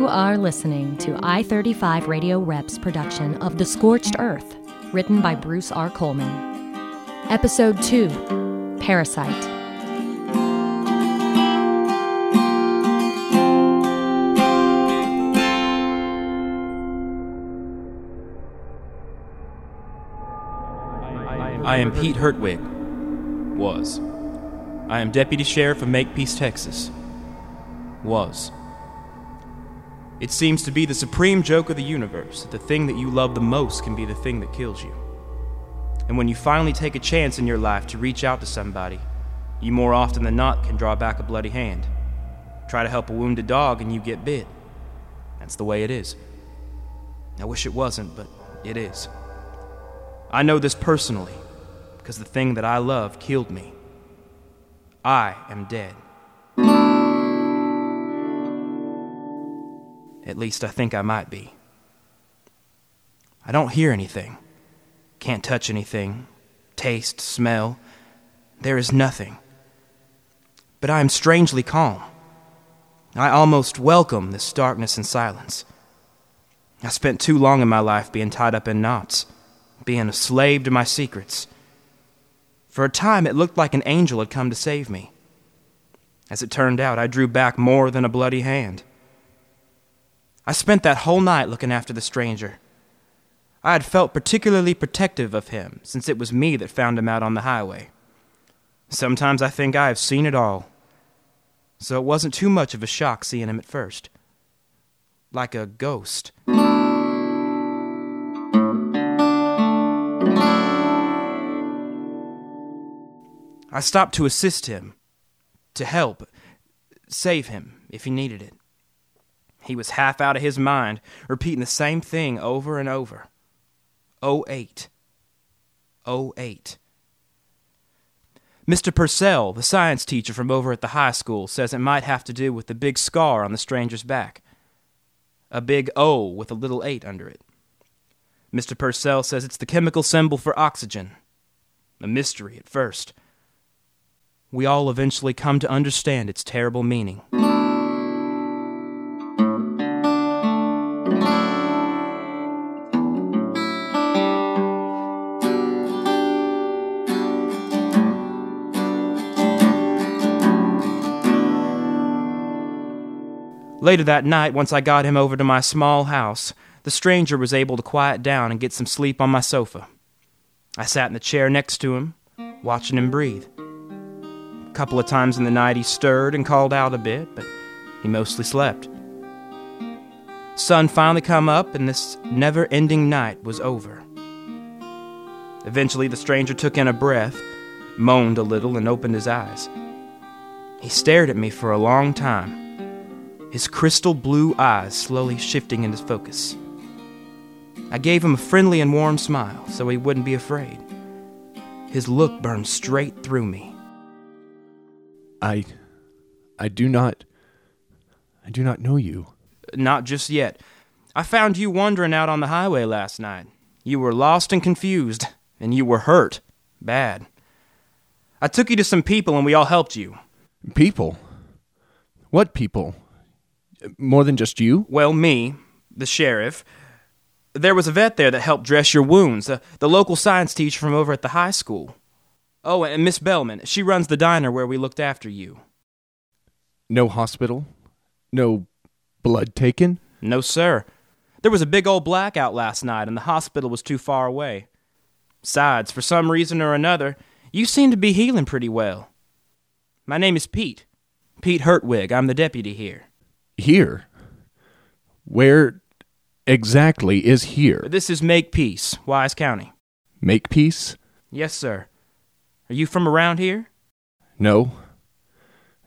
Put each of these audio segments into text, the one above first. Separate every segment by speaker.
Speaker 1: You are listening to I 35 Radio Reps production of The Scorched Earth, written by Bruce R. Coleman. Episode 2 Parasite.
Speaker 2: I am Pete Hertwig. Was. I am Deputy Sheriff of Makepeace, Texas. Was. It seems to be the supreme joke of the universe that the thing that you love the most can be the thing that kills you. And when you finally take a chance in your life to reach out to somebody, you more often than not can draw back a bloody hand. Try to help a wounded dog and you get bit. That's the way it is. I wish it wasn't, but it is. I know this personally because the thing that I love killed me. I am dead. At least I think I might be. I don't hear anything, can't touch anything, taste, smell. There is nothing. But I am strangely calm. I almost welcome this darkness and silence. I spent too long in my life being tied up in knots, being a slave to my secrets. For a time, it looked like an angel had come to save me. As it turned out, I drew back more than a bloody hand. I spent that whole night looking after the stranger. I had felt particularly protective of him, since it was me that found him out on the highway. Sometimes I think I have seen it all. So it wasn't too much of a shock seeing him at first. Like a ghost. I stopped to assist him, to help, save him if he needed it. He was half out of his mind, repeating the same thing over and over. 08. 08. Mr. Purcell, the science teacher from over at the high school, says it might have to do with the big scar on the stranger's back. A big O with a little 8 under it. Mr. Purcell says it's the chemical symbol for oxygen. A mystery at first we all eventually come to understand its terrible meaning. Later that night, once I got him over to my small house, the stranger was able to quiet down and get some sleep on my sofa. I sat in the chair next to him, watching him breathe. A couple of times in the night he stirred and called out a bit, but he mostly slept. Sun finally come up and this never-ending night was over. Eventually the stranger took in a breath, moaned a little and opened his eyes. He stared at me for a long time, his crystal blue eyes slowly shifting into focus. I gave him a friendly and warm smile so he wouldn't be afraid. His look burned straight through me.
Speaker 3: I I do not I do not know you.
Speaker 2: Not just yet. I found you wandering out on the highway last night. You were lost and confused, and you were hurt. Bad. I took you to some people and we all helped you.
Speaker 3: People? What people? More than just you?
Speaker 2: Well, me, the sheriff. There was a vet there that helped dress your wounds, uh, the local science teacher from over at the high school. Oh, and Miss Bellman. She runs the diner where we looked after you.
Speaker 3: No hospital? No blood taken?
Speaker 2: No, sir. There was a big old blackout last night, and the hospital was too far away. Besides, for some reason or another, you seem to be healing pretty well. My name is Pete. Pete Hertwig. I'm the deputy here.
Speaker 3: Here? Where exactly is here?
Speaker 2: This is Makepeace, Wise County.
Speaker 3: Makepeace?
Speaker 2: Yes, sir. Are you from around here?
Speaker 3: No,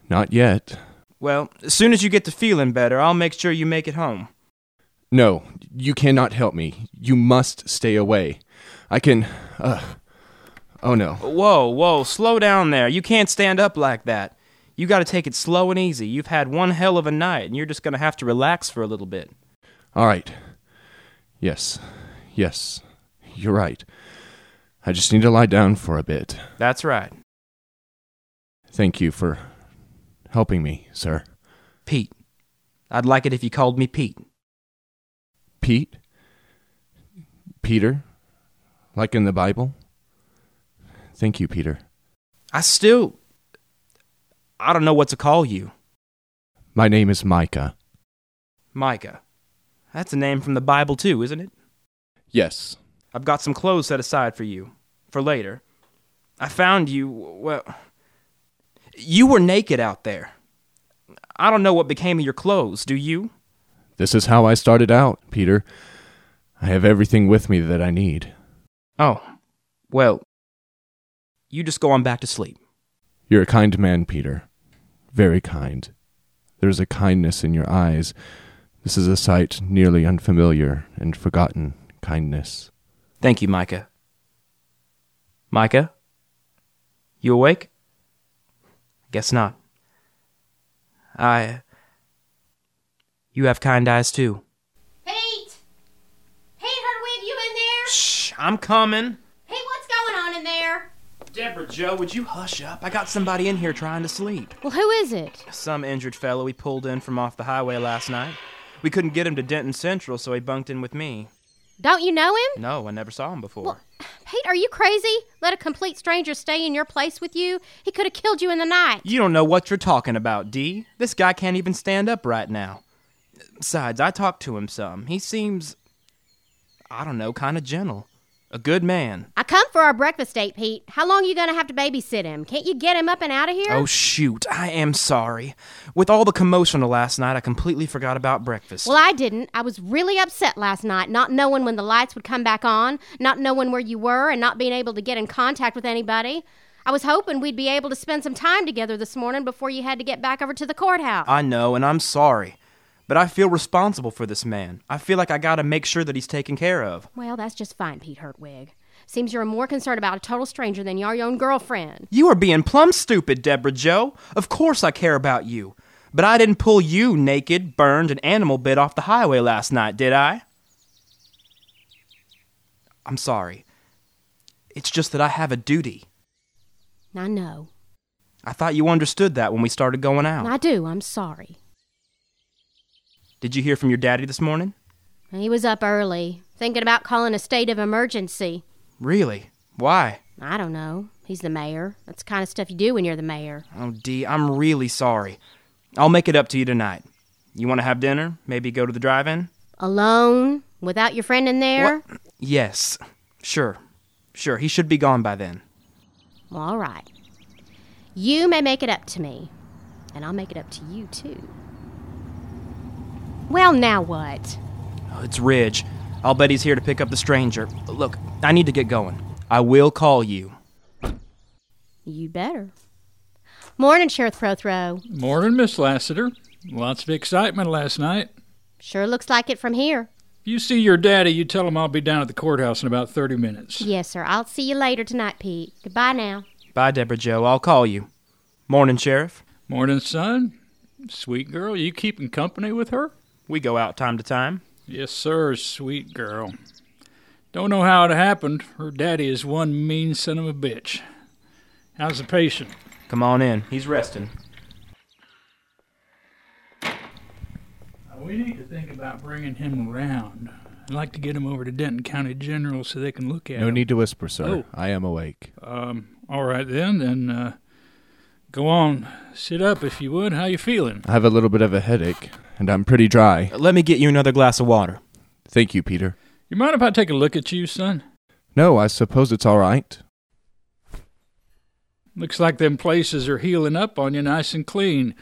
Speaker 3: not yet.
Speaker 2: Well, as soon as you get to feeling better, I'll make sure you make it home.
Speaker 3: No, you cannot help me. You must stay away. I can. Uh, oh no.
Speaker 2: Whoa, whoa, slow down there. You can't stand up like that. You gotta take it slow and easy. You've had one hell of a night, and you're just gonna have to relax for a little bit.
Speaker 3: All right. Yes. Yes. You're right. I just need to lie down for a bit.
Speaker 2: That's right.
Speaker 3: Thank you for helping me, sir.
Speaker 2: Pete, I'd like it if you called me Pete.
Speaker 3: Pete? Peter? Like in the Bible? Thank you, Peter.
Speaker 2: I still. I don't know what to call you.
Speaker 3: My name is Micah.
Speaker 2: Micah. That's a name from the Bible, too, isn't it?
Speaker 3: Yes.
Speaker 2: I've got some clothes set aside for you. For later. I found you. Well. You were naked out there. I don't know what became of your clothes, do you?
Speaker 3: This is how I started out, Peter. I have everything with me that I need.
Speaker 2: Oh. Well. You just go on back to sleep.
Speaker 3: You're a kind man, Peter. Very kind. There's a kindness in your eyes. This is a sight nearly unfamiliar and forgotten kindness.
Speaker 2: Thank you, Micah. Micah? You awake? Guess not. I. You have kind eyes, too.
Speaker 4: Pete! Pete Hertwig, you in there?
Speaker 2: Shh, I'm coming.
Speaker 4: Pete, what's going on in there?
Speaker 2: Deborah Joe, would you hush up? I got somebody in here trying to sleep.
Speaker 1: Well, who is it?
Speaker 2: Some injured fellow we pulled in from off the highway last night. We couldn't get him to Denton Central, so he bunked in with me.
Speaker 1: Don't you know him?
Speaker 2: No, I never saw him before.
Speaker 1: Well, Pete, are you crazy? Let a complete stranger stay in your place with you? He could have killed you in the night.
Speaker 2: You don't know what you're talking about, Dee. This guy can't even stand up right now. Besides, I talked to him some. He seems, I don't know, kind of gentle. A good man.
Speaker 1: I come for our breakfast date, Pete. How long you gonna have to babysit him? Can't you get him up and out of here?
Speaker 2: Oh, shoot. I am sorry. With all the commotion of last night, I completely forgot about breakfast.
Speaker 1: Well, I didn't. I was really upset last night, not knowing when the lights would come back on, not knowing where you were, and not being able to get in contact with anybody. I was hoping we'd be able to spend some time together this morning before you had to get back over to the courthouse.
Speaker 2: I know, and I'm sorry. But I feel responsible for this man. I feel like I gotta make sure that he's taken care of.
Speaker 1: well, that's just fine, Pete Hertwig. Seems you're more concerned about a total stranger than you are your own girlfriend.
Speaker 2: You are being plumb stupid, Deborah Joe. Of course I care about you. But I didn't pull you naked, burned, and animal bit off the highway last night, did I? I'm sorry. It's just that I have a duty.
Speaker 1: I know.
Speaker 2: I thought you understood that when we started going out.
Speaker 1: I do. I'm sorry.
Speaker 2: Did you hear from your daddy this morning?
Speaker 1: He was up early, thinking about calling a state of emergency.
Speaker 2: Really? Why?
Speaker 1: I don't know. He's the mayor. That's the kind of stuff you do when you're the mayor.
Speaker 2: Oh, Dee, I'm really sorry. I'll make it up to you tonight. You want to have dinner? Maybe go to the drive in?
Speaker 1: Alone? Without your friend in there?
Speaker 2: What? Yes. Sure. Sure, he should be gone by then.
Speaker 1: Well, all right. You may make it up to me, and I'll make it up to you, too. Well, now what?
Speaker 2: Oh, it's Ridge. I'll bet he's here to pick up the stranger. Look, I need to get going. I will call you.
Speaker 1: You better. Morning, Sheriff Prothro.
Speaker 5: Morning, Miss Lassiter. Lots of excitement last night.
Speaker 1: Sure looks like it from here.
Speaker 5: If you see your daddy, you tell him I'll be down at the courthouse in about 30 minutes.
Speaker 1: Yes, sir. I'll see you later tonight, Pete. Goodbye now.
Speaker 2: Bye, Deborah Joe. I'll call you. Morning, Sheriff.
Speaker 5: Morning, son. Sweet girl, you keeping company with her?
Speaker 2: We go out time to time.
Speaker 5: Yes, sir, sweet girl. Don't know how it happened. Her daddy is one mean son of a bitch. How's the patient?
Speaker 2: Come on in. He's resting.
Speaker 5: We need to think about bringing him around. I'd like to get him over to Denton County General so they can look at
Speaker 3: No
Speaker 5: him.
Speaker 3: need to whisper, sir.
Speaker 5: Oh.
Speaker 3: I am awake.
Speaker 5: Um, all right then, then uh, go on. Sit up if you would. How you feeling?
Speaker 3: I have a little bit of a headache, and I'm pretty dry.
Speaker 2: Let me get you another glass of water.
Speaker 3: Thank you, Peter.
Speaker 5: You mind if I take a look at you, son?
Speaker 3: No, I suppose it's all right.
Speaker 5: Looks like them places are healing up on you nice and clean.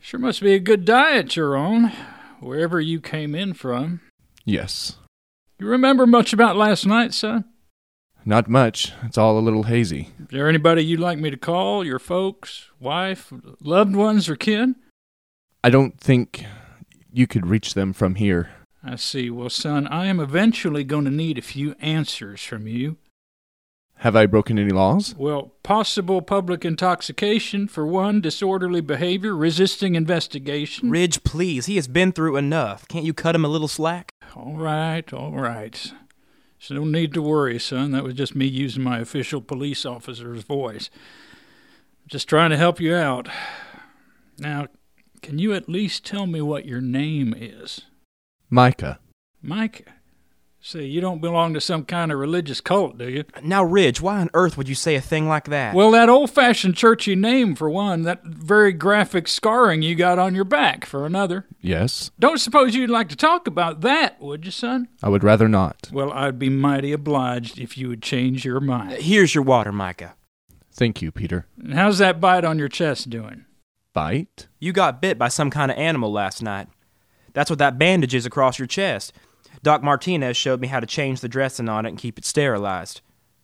Speaker 5: Sure must be a good diet you're on, wherever you came in from.
Speaker 3: Yes.
Speaker 5: You remember much about last night, son?
Speaker 3: Not much. It's all a little hazy.
Speaker 5: Is there anybody you'd like me to call? Your folks, wife, loved ones, or kin?
Speaker 3: I don't think you could reach them from here.
Speaker 5: I see. Well, son, I am eventually going to need a few answers from you.
Speaker 3: Have I broken any laws?
Speaker 5: Well, possible public intoxication for one, disorderly behavior, resisting investigation.
Speaker 2: Ridge, please. He has been through enough. Can't you cut him a little slack?
Speaker 5: all right, all right. So no need to worry, son. That was just me using my official police officer's voice. Just trying to help you out. Now, can you at least tell me what your name is?
Speaker 3: Micah.
Speaker 5: Micah. Say, you don't belong to some kind of religious cult, do you?
Speaker 2: Now, Ridge, why on earth would you say a thing like that?
Speaker 5: Well, that old fashioned churchy name, for one, that very graphic scarring you got on your back, for another.
Speaker 3: Yes?
Speaker 5: Don't suppose you'd like to talk about that, would you, son?
Speaker 3: I would rather not.
Speaker 5: Well, I'd be mighty obliged if you would change your mind.
Speaker 2: Here's your water, Micah.
Speaker 3: Thank you, Peter.
Speaker 5: And how's that bite on your chest doing?
Speaker 3: Bite?
Speaker 2: You got bit by some kind of animal last night. That's what that bandage is across your chest. Doc Martinez showed me how to change the dressing on it and keep it sterilized.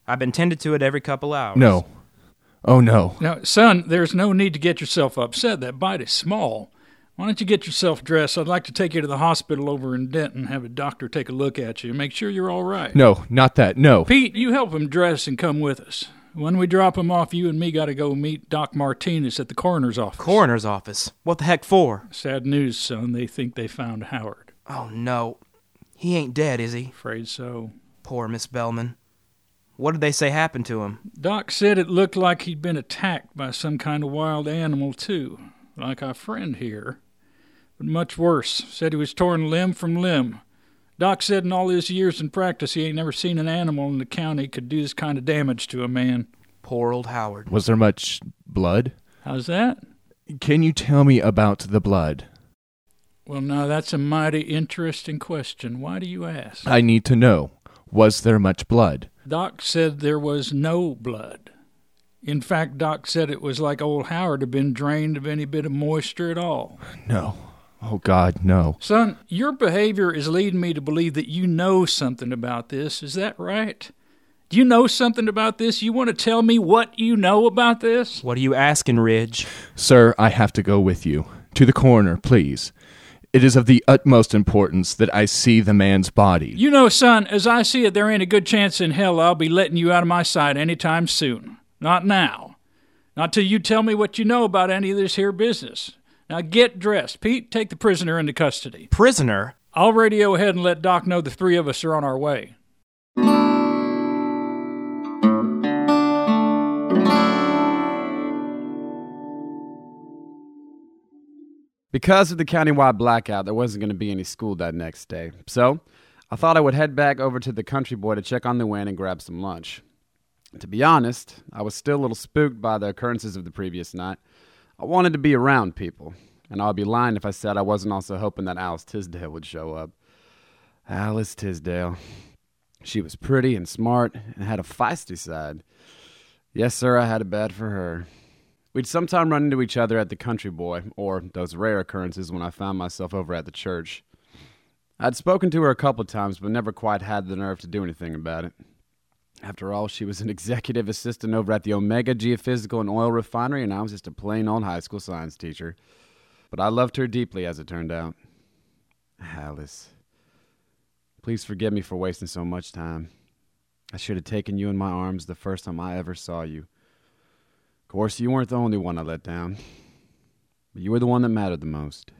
Speaker 2: I've been tended to it every couple hours.
Speaker 3: No. Oh, no.
Speaker 5: Now, son, there's no need to get yourself upset. That bite is small. Why don't you get yourself dressed? I'd like to take you to the hospital over in Denton, and have a doctor take a look at you, and make sure you're all right.
Speaker 3: No, not that. No.
Speaker 5: Pete, you help him dress and come with us. When we drop him off, you and me got to go meet Doc Martinez at the coroner's office.
Speaker 2: Coroner's office. What the heck for?
Speaker 5: Sad news, son. They think they found Howard.
Speaker 2: Oh, no. He ain't dead, is he?
Speaker 5: Afraid so.
Speaker 2: Poor Miss Bellman. What did they say happened to him?
Speaker 5: Doc said it looked like he'd been attacked by some kind of wild animal, too, like our friend here. But much worse. Said he was torn limb from limb. Doc said in all his years in practice he ain't never seen an animal in the county could do this kind of damage to a man.
Speaker 2: Poor old Howard.
Speaker 3: Was there much blood?
Speaker 5: How's that?
Speaker 3: Can you tell me about the blood?
Speaker 5: Well, now that's a mighty interesting question. Why do you ask?
Speaker 3: I need to know. Was there much blood?
Speaker 5: Doc said there was no blood. In fact, Doc said it was like old Howard had been drained of any bit of moisture at all.
Speaker 3: No. Oh, God, no.
Speaker 5: Son, your behavior is leading me to believe that you know something about this. Is that right? Do you know something about this? You want to tell me what you know about this?
Speaker 2: What are you asking, Ridge?
Speaker 3: Sir, I have to go with you. To the coroner, please. It is of the utmost importance that I see the man's body.
Speaker 5: You know, son, as I see it, there ain't a good chance in hell I'll be letting you out of my sight any time soon. Not now. Not till you tell me what you know about any of this here business. Now get dressed. Pete, take the prisoner into custody.
Speaker 2: Prisoner?
Speaker 5: I'll radio ahead and let Doc know the three of us are on our way.
Speaker 6: Because of the countywide blackout, there wasn't going to be any school that next day. So, I thought I would head back over to the country boy to check on the Win and grab some lunch. To be honest, I was still a little spooked by the occurrences of the previous night. I wanted to be around people, and I'd be lying if I said I wasn't also hoping that Alice Tisdale would show up. Alice Tisdale. She was pretty and smart and had a feisty side. Yes, sir, I had a bad for her. We'd sometime run into each other at the country boy, or those rare occurrences when I found myself over at the church. I'd spoken to her a couple times, but never quite had the nerve to do anything about it. After all, she was an executive assistant over at the Omega Geophysical and Oil Refinery, and I was just a plain old high school science teacher. But I loved her deeply, as it turned out. Alice. Please forgive me for wasting so much time. I should have taken you in my arms the first time I ever saw you. Of course, you weren't the only one I let down, but you were the one that mattered the most.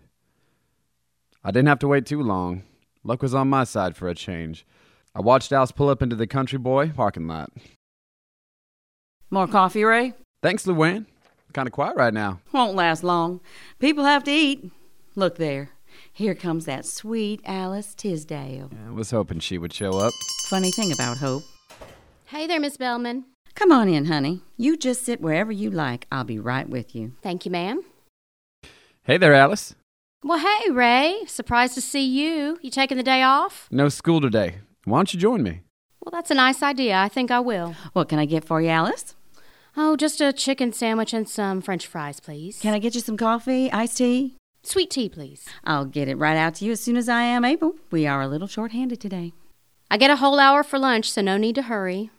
Speaker 6: I didn't have to wait too long. Luck was on my side for a change. I watched Alice pull up into the country boy parking lot.
Speaker 7: More coffee, Ray?
Speaker 6: Thanks, Luanne. Kind of quiet right now.
Speaker 7: Won't last long. People have to eat. Look there. Here comes that sweet Alice Tisdale.
Speaker 6: I was hoping she would show up.
Speaker 7: Funny thing about Hope.
Speaker 1: Hey there, Miss Bellman.
Speaker 7: Come on in, honey. You just sit wherever you like. I'll be right with you.
Speaker 1: Thank you, ma'am.
Speaker 6: Hey there, Alice.
Speaker 1: Well, hey, Ray. Surprised to see you. You taking the day off?
Speaker 6: No school today. Why don't you join me?
Speaker 1: Well, that's a nice idea. I think I will.
Speaker 7: What can I get for you, Alice?
Speaker 1: Oh, just a chicken sandwich and some french fries, please.
Speaker 7: Can I get you some coffee, iced tea?
Speaker 1: Sweet tea, please.
Speaker 7: I'll get it right out to you as soon as I am able. We are a little short-handed today.
Speaker 1: I get a whole hour for lunch, so no need to hurry.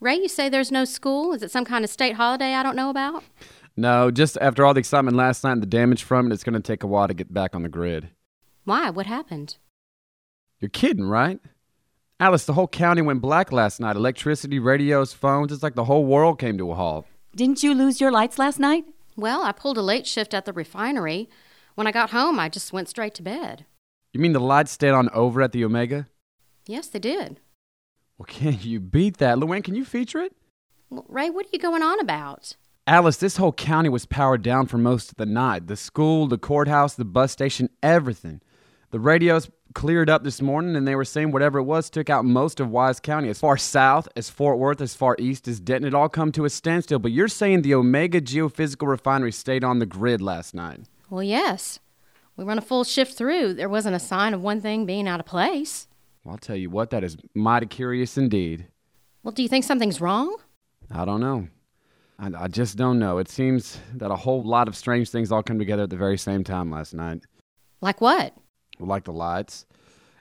Speaker 1: Ray, you say there's no school? Is it some kind of state holiday I don't know about?
Speaker 6: No, just after all the excitement last night and the damage from it, it's going to take a while to get back on the grid.
Speaker 1: Why? What happened?
Speaker 6: You're kidding, right? Alice, the whole county went black last night. Electricity, radios, phones. It's like the whole world came to a halt.
Speaker 7: Didn't you lose your lights last night?
Speaker 1: Well, I pulled a late shift at the refinery. When I got home, I just went straight to bed.
Speaker 6: You mean the lights stayed on over at the Omega?
Speaker 1: Yes, they did.
Speaker 6: Well, can you beat that? Luanne, can you feature it?
Speaker 1: Well, Ray, what are you going on about?
Speaker 6: Alice, this whole county was powered down for most of the night. The school, the courthouse, the bus station, everything. The radios cleared up this morning and they were saying whatever it was took out most of Wise County. As far south as Fort Worth, as far east as Denton, it all come to a standstill. But you're saying the Omega Geophysical Refinery stayed on the grid last night.
Speaker 1: Well, yes. We run a full shift through. There wasn't a sign of one thing being out of place.
Speaker 6: Well, I'll tell you what, that is mighty curious indeed.
Speaker 1: Well, do you think something's wrong?
Speaker 6: I don't know. I, I just don't know. It seems that a whole lot of strange things all come together at the very same time last night.
Speaker 1: Like what?
Speaker 6: Like the lights.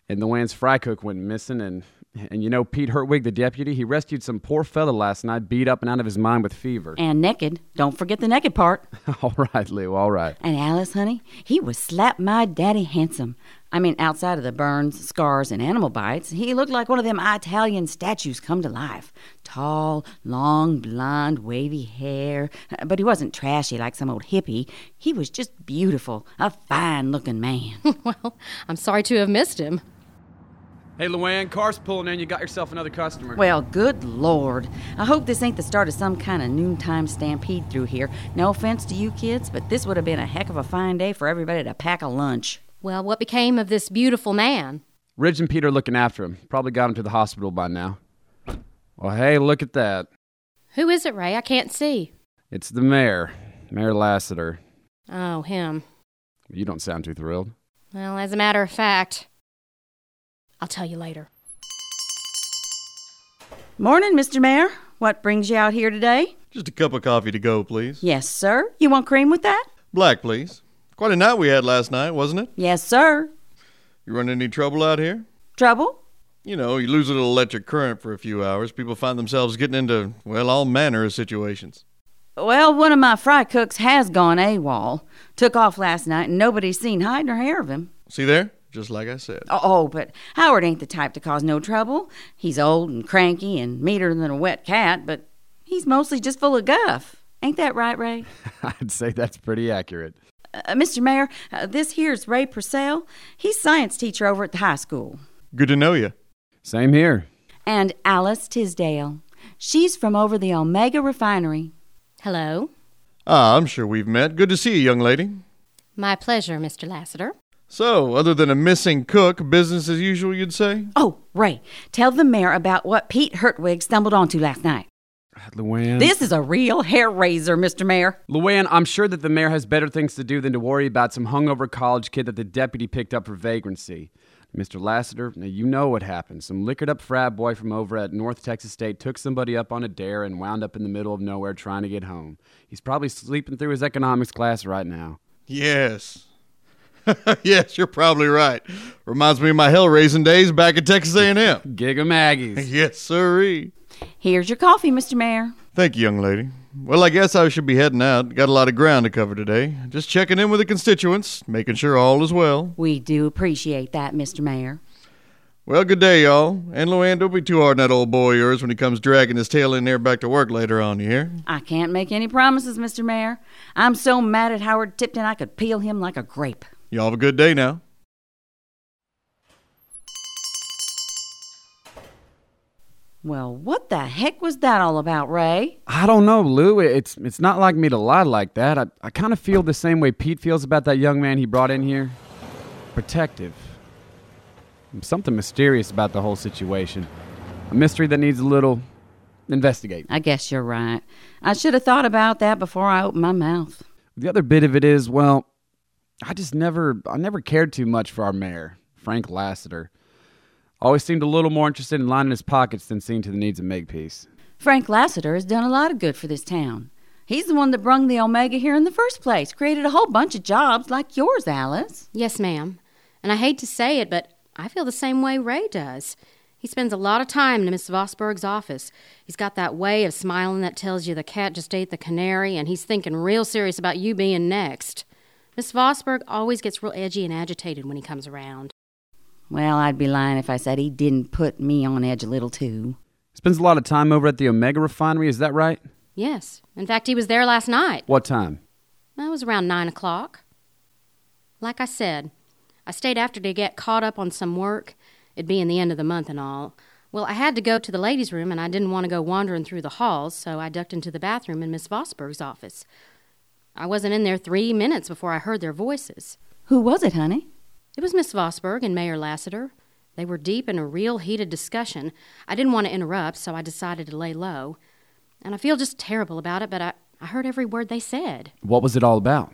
Speaker 6: And the Wans fry cook went missing, and and you know Pete Hertwig, the deputy, he rescued some poor fella last night, beat up and out of his mind with fever.
Speaker 7: And naked. Don't forget the naked part.
Speaker 6: all right, Lou, all right.
Speaker 7: And Alice, honey, he was slap my daddy handsome. I mean, outside of the burns, scars, and animal bites, he looked like one of them Italian statues come to life. Tall, long, blonde, wavy hair. But he wasn't trashy like some old hippie. He was just beautiful, a fine looking man.
Speaker 1: well, I'm sorry to have missed him.
Speaker 6: Hey, Luanne, car's pulling in. You got yourself another customer.
Speaker 7: Well, good Lord. I hope this ain't the start of some kind of noontime stampede through here. No offense to you kids, but this would have been a heck of a fine day for everybody to pack a lunch.
Speaker 1: Well, what became of this beautiful man?
Speaker 6: Ridge and Peter looking after him. Probably got him to the hospital by now. Well, hey, look at that.
Speaker 1: Who is it, Ray? I can't see.
Speaker 6: It's the mayor, Mayor Lassiter.
Speaker 1: Oh, him.
Speaker 6: You don't sound too thrilled.
Speaker 1: Well, as a matter of fact, I'll tell you later.
Speaker 7: Morning, Mr. Mayor. What brings you out here today?
Speaker 8: Just a cup of coffee to go, please.
Speaker 7: Yes, sir. You want cream with that?
Speaker 8: Black, please. Quite a night we had last night, wasn't it?
Speaker 7: Yes, sir.
Speaker 8: You run any trouble out here?
Speaker 7: Trouble?
Speaker 8: You know, you lose a little electric current for a few hours. People find themselves getting into, well, all manner of situations.
Speaker 7: Well, one of my fry cooks has gone AWOL. Took off last night and nobody's seen hide nor hair of him.
Speaker 8: See there? Just like I said.
Speaker 7: Oh, but Howard ain't the type to cause no trouble. He's old and cranky and meaner than a wet cat, but he's mostly just full of guff. Ain't that right, Ray?
Speaker 6: I'd say that's pretty accurate.
Speaker 7: Uh, Mr. Mayor, uh, this here's Ray Purcell. He's science teacher over at the high school.
Speaker 8: Good to know you.
Speaker 6: Same here.
Speaker 7: And Alice Tisdale. She's from over the Omega refinery.
Speaker 1: Hello.
Speaker 8: Ah, I'm sure we've met. Good to see you, young lady.
Speaker 1: My pleasure, Mr. Lassiter.
Speaker 8: So, other than a missing cook, business as usual, you'd say?
Speaker 7: Oh, Ray, tell the mayor about what Pete Hertwig stumbled onto last night.
Speaker 6: Luanne.
Speaker 7: This is a real hair raiser, Mr. Mayor.
Speaker 6: Luanne, I'm sure that the mayor has better things to do than to worry about some hungover college kid that the deputy picked up for vagrancy. Mr. Lassiter, now you know what happened. Some liquored up frat boy from over at North Texas State took somebody up on a dare and wound up in the middle of nowhere trying to get home. He's probably sleeping through his economics class right now.
Speaker 8: Yes. yes, you're probably right. Reminds me of my hell raising days back at Texas A&M.
Speaker 6: Gig 'em Aggies.
Speaker 8: yes, sirree.
Speaker 7: Here's your coffee, Mr. Mayor.
Speaker 8: Thank you, young lady. Well, I guess I should be heading out. Got a lot of ground to cover today. Just checking in with the constituents, making sure all is well.
Speaker 7: We do appreciate that, Mr. Mayor.
Speaker 8: Well, good day, y'all. And Luanne, don't be too hard on that old boy of yours when he comes dragging his tail in there back to work later on, you hear?
Speaker 7: I can't make any promises, Mr. Mayor. I'm so mad at Howard Tipton I could peel him like a grape.
Speaker 8: Y'all have a good day now.
Speaker 7: Well, what the heck was that all about, Ray?
Speaker 6: I don't know, Lou. It's it's not like me to lie like that. I, I kind of feel the same way Pete feels about that young man he brought in here. Protective. Something mysterious about the whole situation. A mystery that needs a little investigate.
Speaker 7: I guess you're right. I should have thought about that before I opened my mouth.
Speaker 6: The other bit of it is, well, I just never I never cared too much for our mayor, Frank Lassiter. Always seemed a little more interested in lining his pockets than seeing to the needs of Makepeace.
Speaker 7: Frank Lassiter has done a lot of good for this town. He's the one that brung the Omega here in the first place, created a whole bunch of jobs like yours, Alice.
Speaker 1: Yes, ma'am. And I hate to say it, but I feel the same way Ray does. He spends a lot of time in Miss Vossburgh's office. He's got that way of smiling that tells you the cat just ate the canary, and he's thinking real serious about you being next. Miss Vossburgh always gets real edgy and agitated when he comes around.
Speaker 7: Well, I'd be lying if I said he didn't put me on edge a little too.
Speaker 6: Spends a lot of time over at the Omega refinery, is that right?
Speaker 1: Yes. In fact, he was there last night.
Speaker 6: What time?
Speaker 1: That was around nine o'clock. Like I said, I stayed after to get caught up on some work. It being the end of the month and all. Well, I had to go to the ladies' room and I didn't want to go wandering through the halls, so I ducked into the bathroom in Miss Vossburgh's office. I wasn't in there three minutes before I heard their voices.
Speaker 7: Who was it, honey?
Speaker 1: It was Miss Vossburgh and Mayor Lassiter. They were deep in a real heated discussion. I didn't want to interrupt, so I decided to lay low. And I feel just terrible about it, but I, I heard every word they said.
Speaker 6: What was it all about?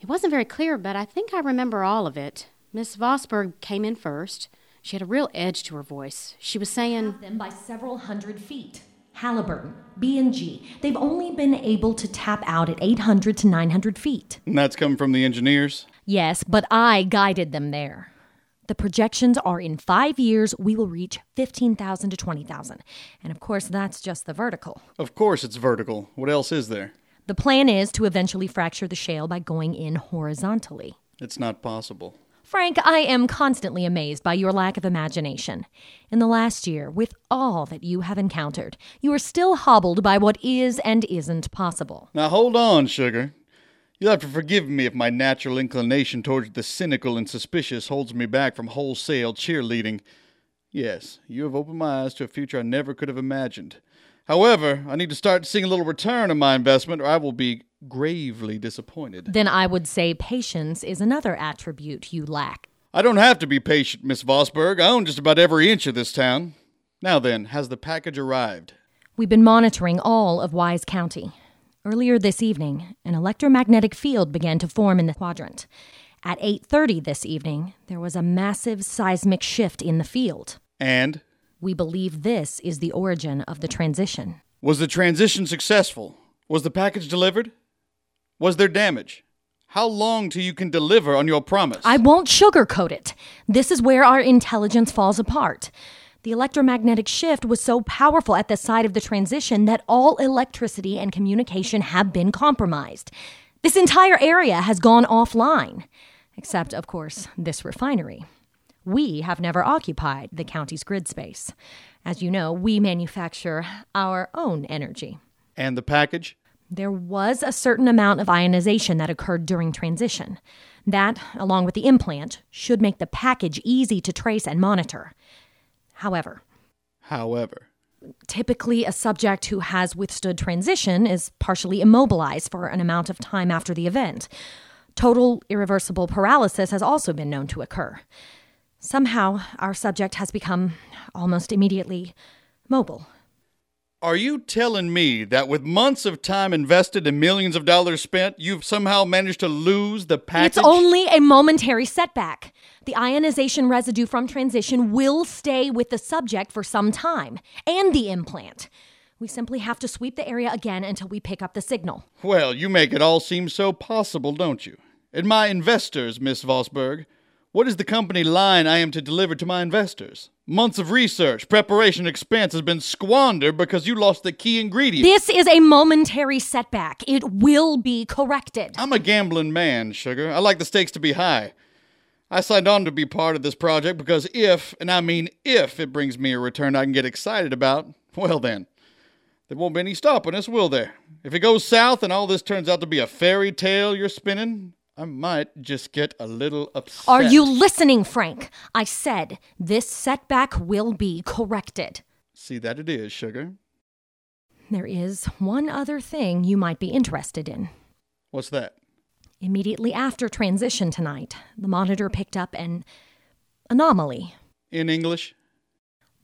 Speaker 1: It wasn't very clear, but I think I remember all of it. Miss Vossburgh came in first. She had a real edge to her voice. She was saying,
Speaker 9: have them by several hundred feet. Halliburton, B&G, they've only been able to tap out at 800 to 900 feet.
Speaker 8: And that's coming from the engineers?
Speaker 9: Yes, but I guided them there. The projections are in five years, we will reach 15,000 to 20,000. And of course, that's just the vertical.
Speaker 8: Of course it's vertical. What else is there?
Speaker 9: The plan is to eventually fracture the shale by going in horizontally.
Speaker 8: It's not possible.
Speaker 9: Frank, I am constantly amazed by your lack of imagination. In the last year, with all that you have encountered, you are still hobbled by what is and isn't possible.
Speaker 8: Now hold on, Sugar. You'll have to forgive me if my natural inclination towards the cynical and suspicious holds me back from wholesale cheerleading. Yes, you have opened my eyes to a future I never could have imagined. However, I need to start seeing a little return on my investment, or I will be gravely disappointed.
Speaker 9: Then I would say patience is another attribute you lack.
Speaker 8: I don't have to be patient, Miss Vossburgh. I own just about every inch of this town. Now then, has the package arrived?
Speaker 9: We've been monitoring all of Wise County. Earlier this evening, an electromagnetic field began to form in the quadrant. At 8:30 this evening, there was a massive seismic shift in the field.
Speaker 8: And
Speaker 9: We believe this is the origin of the transition.
Speaker 8: was the transition successful? Was the package delivered? Was there damage? How long till you can deliver on your promise?
Speaker 9: I won't sugarcoat it. This is where our intelligence falls apart. The electromagnetic shift was so powerful at the site of the transition that all electricity and communication have been compromised. This entire area has gone offline, except, of course, this refinery. We have never occupied the county's grid space. As you know, we manufacture our own energy.
Speaker 8: and the package?
Speaker 9: There was a certain amount of ionization that occurred during transition. That, along with the implant, should make the package easy to trace and monitor. However,
Speaker 8: However,
Speaker 9: typically a subject who has withstood transition is partially immobilized for an amount of time after the event. Total irreversible paralysis has also been known to occur. Somehow, our subject has become almost immediately mobile.
Speaker 8: Are you telling me that with months of time invested and millions of dollars spent, you've somehow managed to lose the package?
Speaker 9: It's only a momentary setback. The ionization residue from transition will stay with the subject for some time, and the implant. We simply have to sweep the area again until we pick up the signal.
Speaker 8: Well, you make it all seem so possible, don't you? And my investors, Miss Vossburgh, what is the company line I am to deliver to my investors? Months of research, preparation, expense has been squandered because you lost the key ingredient.
Speaker 9: This is a momentary setback. It will be corrected.
Speaker 8: I'm a gambling man, Sugar. I like the stakes to be high. I signed on to be part of this project because if, and I mean if, it brings me a return I can get excited about, well then, there won't be any stopping us, will there? If it goes south and all this turns out to be a fairy tale you're spinning, I might just get a little upset.
Speaker 9: Are you listening, Frank? I said this setback will be corrected.
Speaker 8: See that it is, Sugar.
Speaker 9: There is one other thing you might be interested in.
Speaker 8: What's that?
Speaker 9: Immediately after transition tonight, the monitor picked up an anomaly.
Speaker 8: In English?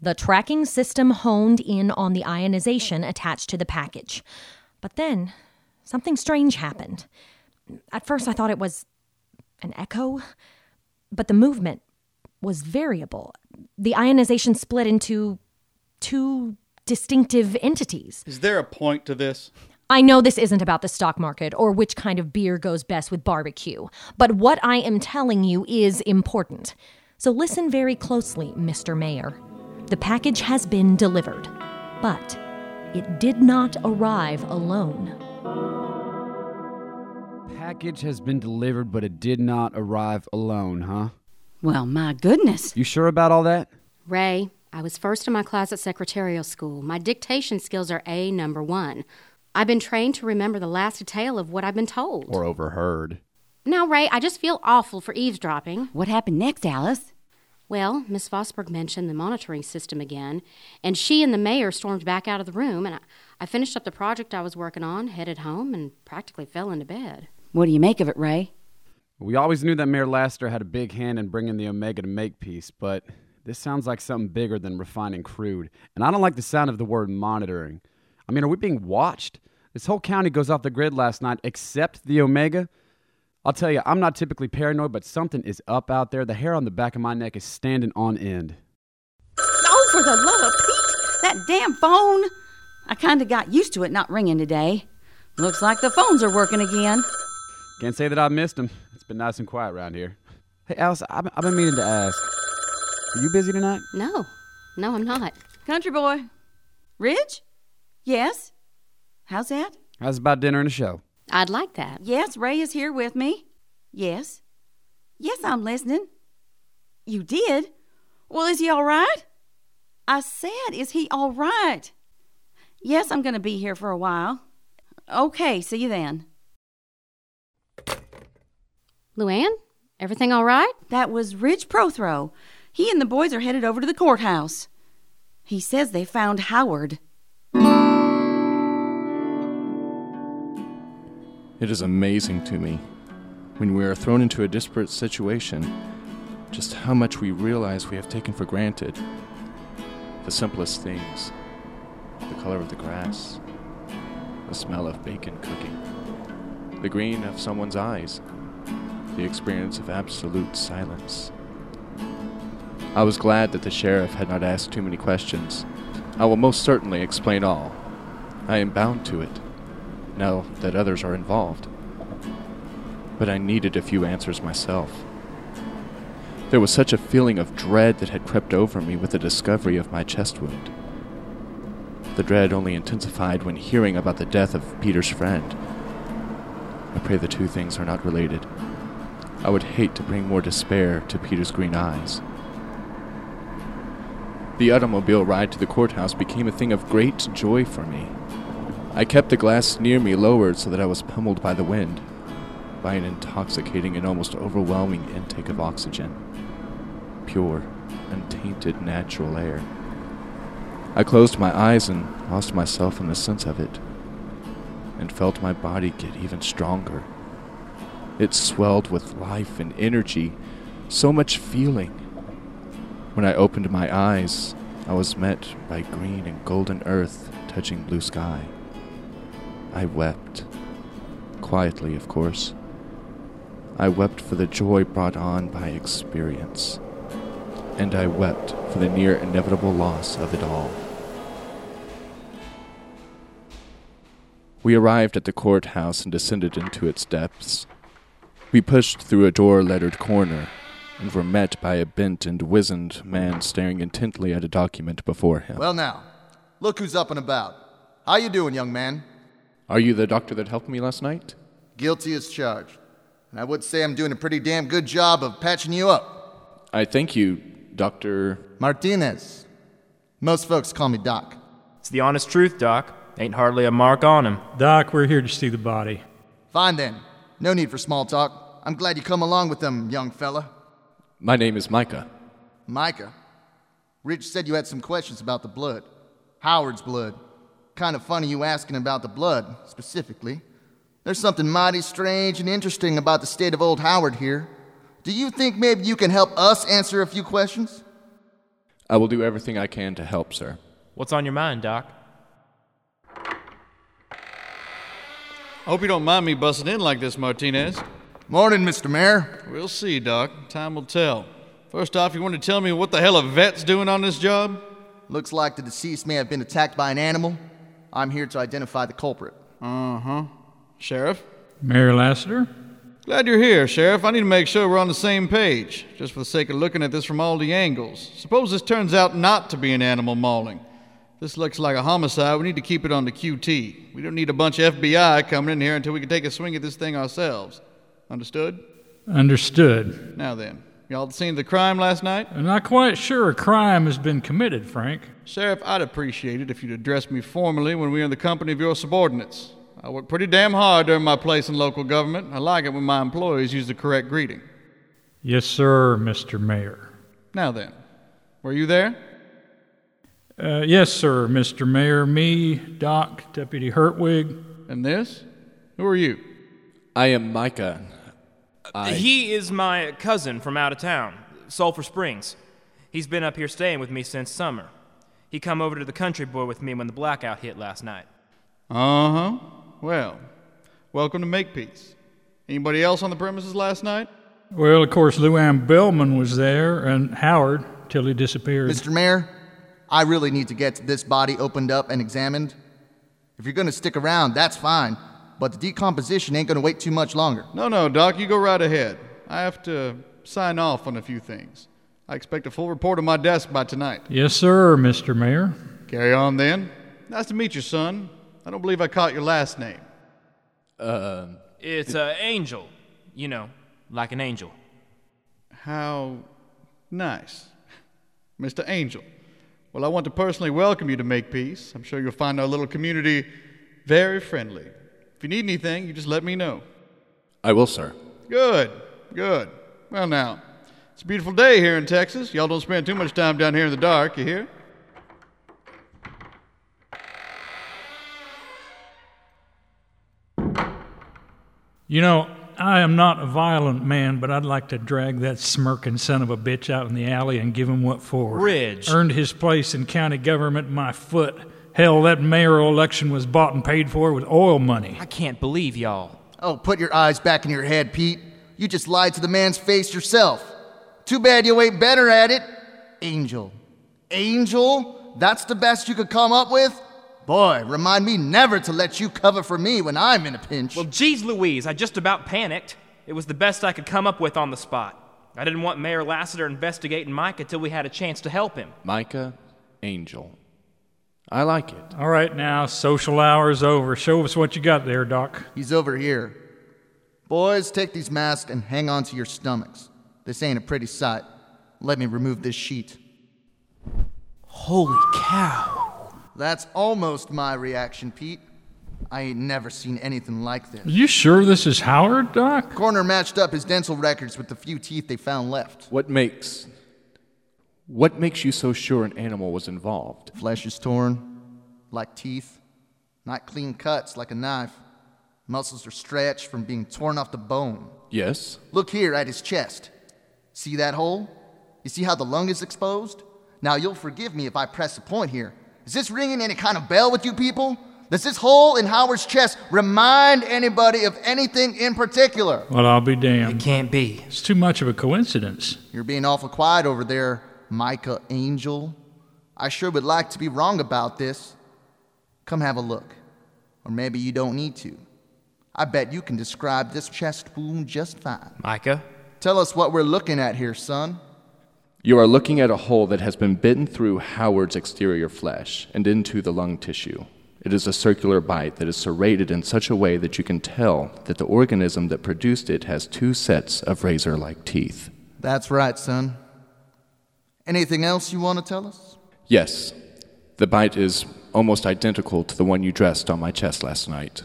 Speaker 9: The tracking system honed in on the ionization attached to the package. But then, something strange happened. At first, I thought it was an echo, but the movement was variable. The ionization split into two distinctive entities.
Speaker 8: Is there a point to this?
Speaker 9: I know this isn't about the stock market or which kind of beer goes best with barbecue, but what I am telling you is important. So listen very closely, Mr. Mayor. The package has been delivered, but it did not arrive alone.
Speaker 6: Package has been delivered, but it did not arrive alone, huh?
Speaker 7: Well, my goodness.
Speaker 6: You sure about all that?
Speaker 1: Ray, I was first in my class at secretarial school. My dictation skills are A number one. I've been trained to remember the last detail of what I've been told.
Speaker 6: Or overheard?
Speaker 1: now, Ray, I just feel awful for eavesdropping.
Speaker 7: What happened next, Alice?
Speaker 1: Well, Miss Vossburgh mentioned the monitoring system again, and she and the mayor stormed back out of the room, and I, I finished up the project I was working on, headed home, and practically fell into bed.
Speaker 7: What do you make of it, Ray?
Speaker 6: We always knew that Mayor Lassiter had a big hand in bringing the Omega to Makepeace, but this sounds like something bigger than refining crude. And I don't like the sound of the word monitoring. I mean, are we being watched? This whole county goes off the grid last night except the Omega. I'll tell you, I'm not typically paranoid, but something is up out there. The hair on the back of my neck is standing on end.
Speaker 7: Oh, for the love of Pete! That damn phone! I kind of got used to it not ringing today. Looks like the phones are working again.
Speaker 6: Can't say that I've missed him. It's been nice and quiet around here. Hey, Alice, I've I've been meaning to ask. Are you busy tonight?
Speaker 1: No, no, I'm not.
Speaker 7: Country boy. Ridge? Yes? How's that?
Speaker 6: How's about dinner and a show?
Speaker 1: I'd like that.
Speaker 7: Yes, Ray is here with me. Yes. Yes, I'm listening. You did? Well, is he all right? I said, is he all right? Yes, I'm going to be here for a while. Okay, see you then.
Speaker 1: Luanne, everything all right?
Speaker 7: That was Ridge Prothro. He and the boys are headed over to the courthouse. He says they found Howard.
Speaker 3: It is amazing to me, when we are thrown into a disparate situation, just how much we realize we have taken for granted. The simplest things the color of the grass, the smell of bacon cooking, the green of someone's eyes, the experience of absolute silence. I was glad that the sheriff had not asked too many questions. I will most certainly explain all. I am bound to it now that others are involved. But I needed a few answers myself. There was such a feeling of dread that had crept over me with the discovery of my chest wound. The dread only intensified when hearing about the death of Peter's friend. I pray the two things are not related. I would hate to bring more despair to Peter's green eyes. The automobile ride to the courthouse became a thing of great joy for me. I kept the glass near me lowered so that I was pummeled by the wind, by an intoxicating and almost overwhelming intake of oxygen. Pure, untainted natural air. I closed my eyes and lost myself in the sense of it, and felt my body get even stronger. It swelled with life and energy, so much feeling. When I opened my eyes, I was met by green and golden earth touching blue sky. I wept. Quietly, of course. I wept for the joy brought on by experience. And I wept for the near inevitable loss of it all. We arrived at the courthouse and descended into its depths. We pushed through a door lettered corner and were met by a bent and wizened man staring intently at a document before him.
Speaker 10: Well, now, look who's up and about. How you doing, young man?
Speaker 3: Are you the doctor that helped me last night?
Speaker 10: Guilty as charged. And I would say I'm doing a pretty damn good job of patching you up.
Speaker 3: I thank you, Dr.
Speaker 10: Martinez. Most folks call me Doc.
Speaker 2: It's the honest truth, Doc. Ain't hardly a mark on him.
Speaker 5: Doc, we're here to see the body.
Speaker 10: Fine then. No need for small talk. I'm glad you come along with them, young fella.
Speaker 3: My name is Micah.
Speaker 10: Micah. Ridge said you had some questions about the blood. Howard's blood. Kind of funny you asking about the blood, specifically. There's something mighty strange and interesting about the state of old Howard here. Do you think maybe you can help us answer a few questions?
Speaker 3: I will do everything I can to help, sir.
Speaker 2: What's on your mind, Doc?
Speaker 8: Hope you don't mind me busting in like this, Martinez.
Speaker 10: Morning, Mr. Mayor.
Speaker 8: We'll see, Doc. Time will tell. First off, you want to tell me what the hell a vet's doing on this job?
Speaker 10: Looks like the deceased may have been attacked by an animal. I'm here to identify the culprit.
Speaker 8: Uh huh. Sheriff?
Speaker 5: Mayor Lassiter?
Speaker 8: Glad you're here, Sheriff. I need to make sure we're on the same page, just for the sake of looking at this from all the angles. Suppose this turns out not to be an animal mauling. This looks like a homicide. We need to keep it on the QT. We don't need a bunch of FBI coming in here until we can take a swing at this thing ourselves. Understood?
Speaker 5: Understood.
Speaker 8: Now then, y'all seen the crime last night?
Speaker 5: I'm not quite sure a crime has been committed, Frank.
Speaker 8: Sheriff, I'd appreciate it if you'd address me formally when we're in the company of your subordinates. I work pretty damn hard during my place in local government. I like it when my employees use the correct greeting.
Speaker 5: Yes, sir, Mr. Mayor.
Speaker 8: Now then, were you there?
Speaker 5: Uh, yes, sir, Mr. Mayor. Me, Doc, Deputy Hertwig.
Speaker 8: And this? Who are you?
Speaker 3: I am Micah. I.
Speaker 2: He is my cousin from out of town, Sulphur Springs. He's been up here staying with me since summer. He come over to the country boy with me when the blackout hit last night.
Speaker 8: Uh huh. Well, welcome to Makepeace. Anybody else on the premises last night?
Speaker 5: Well, of course, Luanne Bellman was there, and Howard, till he disappeared.
Speaker 10: Mr. Mayor, I really need to get this body opened up and examined. If you're going to stick around, that's fine, but the decomposition ain't going to wait too much longer.
Speaker 8: No, no, Doc, you go right ahead. I have to sign off on a few things. I expect a full report on my desk by tonight.
Speaker 5: Yes, sir, Mr. Mayor.
Speaker 8: Carry on then. Nice to meet you, son. I don't believe I caught your last name.
Speaker 3: Uh,
Speaker 2: It's uh, Angel, you know, like an angel.
Speaker 8: How nice. Mr. Angel. Well, I want to personally welcome you to Makepeace. I'm sure you'll find our little community very friendly. If you need anything, you just let me know.
Speaker 3: I will, sir.
Speaker 8: Good, good. Well, now, it's a beautiful day here in Texas. Y'all don't spend too much time down here in the dark, you hear?
Speaker 5: You know, I am not a violent man, but I'd like to drag that smirking son of a bitch out in the alley and give him what for.
Speaker 2: Ridge.
Speaker 5: Earned his place in county government my foot. Hell, that mayoral election was bought and paid for with oil money.
Speaker 2: I can't believe y'all.
Speaker 10: Oh, put your eyes back in your head, Pete. You just lied to the man's face yourself. Too bad you ain't better at it. Angel. Angel? That's the best you could come up with? Boy, remind me never to let you cover for me when I'm in a pinch.
Speaker 2: Well, geez Louise, I just about panicked. It was the best I could come up with on the spot. I didn't want Mayor Lassiter investigating Micah till we had a chance to help him.
Speaker 3: Micah Angel. I like it.
Speaker 5: All right, now, social hour's over. Show us what you got there, Doc.
Speaker 10: He's over here. Boys, take these masks and hang on to your stomachs. This ain't a pretty sight. Let me remove this sheet.
Speaker 2: Holy cow.
Speaker 10: That's almost my reaction, Pete. I ain't never seen anything like this.
Speaker 5: Are you sure this is Howard, Doc?
Speaker 10: Coroner matched up his dental records with the few teeth they found left.
Speaker 3: What makes. What makes you so sure an animal was involved?
Speaker 10: Flesh is torn, like teeth. Not clean cuts, like a knife. Muscles are stretched from being torn off the bone.
Speaker 3: Yes?
Speaker 10: Look here at his chest. See that hole? You see how the lung is exposed? Now, you'll forgive me if I press a point here. Is this ringing any kind of bell with you people? Does this hole in Howard's chest remind anybody of anything in particular?
Speaker 5: Well, I'll be damned.
Speaker 2: It can't be.
Speaker 5: It's too much of a coincidence.
Speaker 10: You're being awful quiet over there, Micah Angel. I sure would like to be wrong about this. Come have a look. Or maybe you don't need to. I bet you can describe this chest wound just fine.
Speaker 2: Micah?
Speaker 10: Tell us what we're looking at here, son.
Speaker 3: You are looking at a hole that has been bitten through Howard's exterior flesh and into the lung tissue. It is a circular bite that is serrated in such a way that you can tell that the organism that produced it has two sets of razor like teeth.
Speaker 10: That's right, son. Anything else you want to tell us?
Speaker 3: Yes, the bite is almost identical to the one you dressed on my chest last night.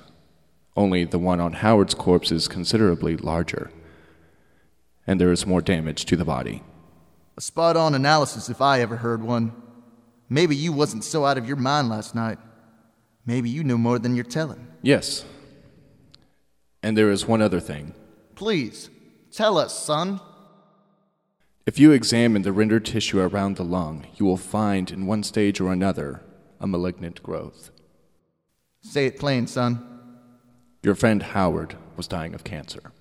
Speaker 3: Only the one on Howard's corpse is considerably larger, and there is more damage to the body.
Speaker 10: A spot on analysis if I ever heard one. Maybe you wasn't so out of your mind last night. Maybe you know more than you're telling.
Speaker 3: Yes. And there is one other thing.
Speaker 10: Please, tell us, son.
Speaker 3: If you examine the rendered tissue around the lung, you will find in one stage or another a malignant growth.
Speaker 10: Say it plain, son.
Speaker 3: Your friend Howard was dying of cancer.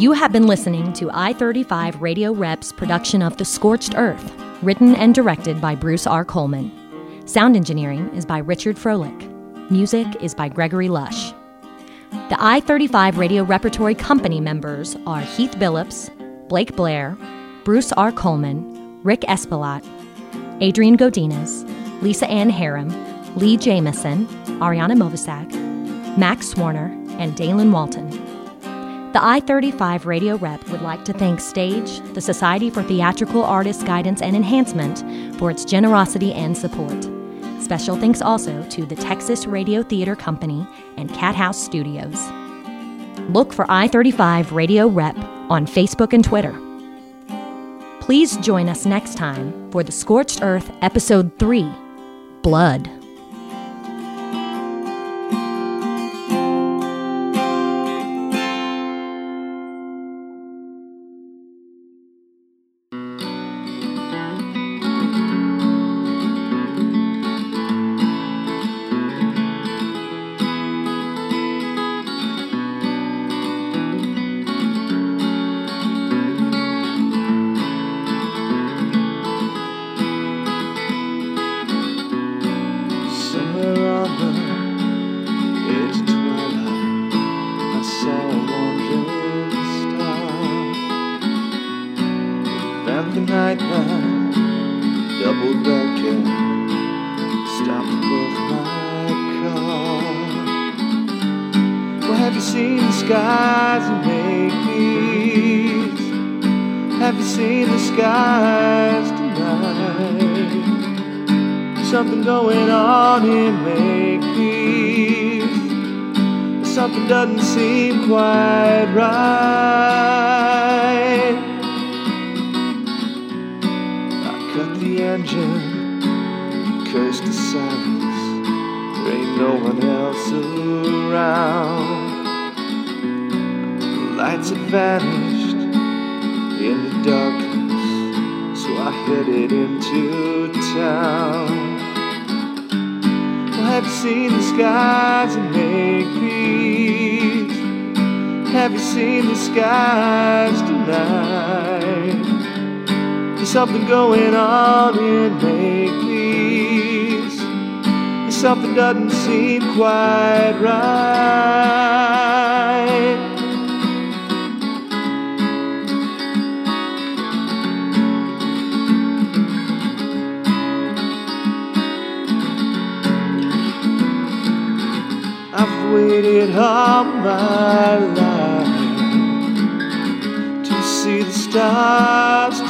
Speaker 9: You have been listening to I 35 Radio Reps production of The Scorched Earth, written and directed by Bruce R. Coleman. Sound engineering is by Richard Frohlich. Music is by Gregory Lush. The I 35 Radio Repertory Company members are Heath Billups, Blake Blair, Bruce R. Coleman, Rick Espiallat, Adrian Godinez, Lisa Anne Haram, Lee Jamison, Arianna Movassagh, Max Swarner, and Daylon Walton. The I 35 Radio Rep would like to thank Stage, the Society for Theatrical Artists Guidance and Enhancement, for its generosity and support. Special thanks also to the Texas Radio Theater Company and KatHäus Studios. Look for I 35 Radio Rep on Facebook and Twitter. Please join us next time for The Scorched Earth Episode 3 Blood.
Speaker 11: Night line, double decker, stopped above my car. Well, have you seen the skies and make? Have you seen the skies tonight? something going on in Makepeace. Something doesn't seem quite right. Engine, cursed the silence. There ain't no one else around. The lights had vanished in the darkness, so I headed into town. Have you seen the skies and make peace? Have you seen the skies tonight? Something going on in peace. And something doesn't seem quite right. I've waited all my life to see the stars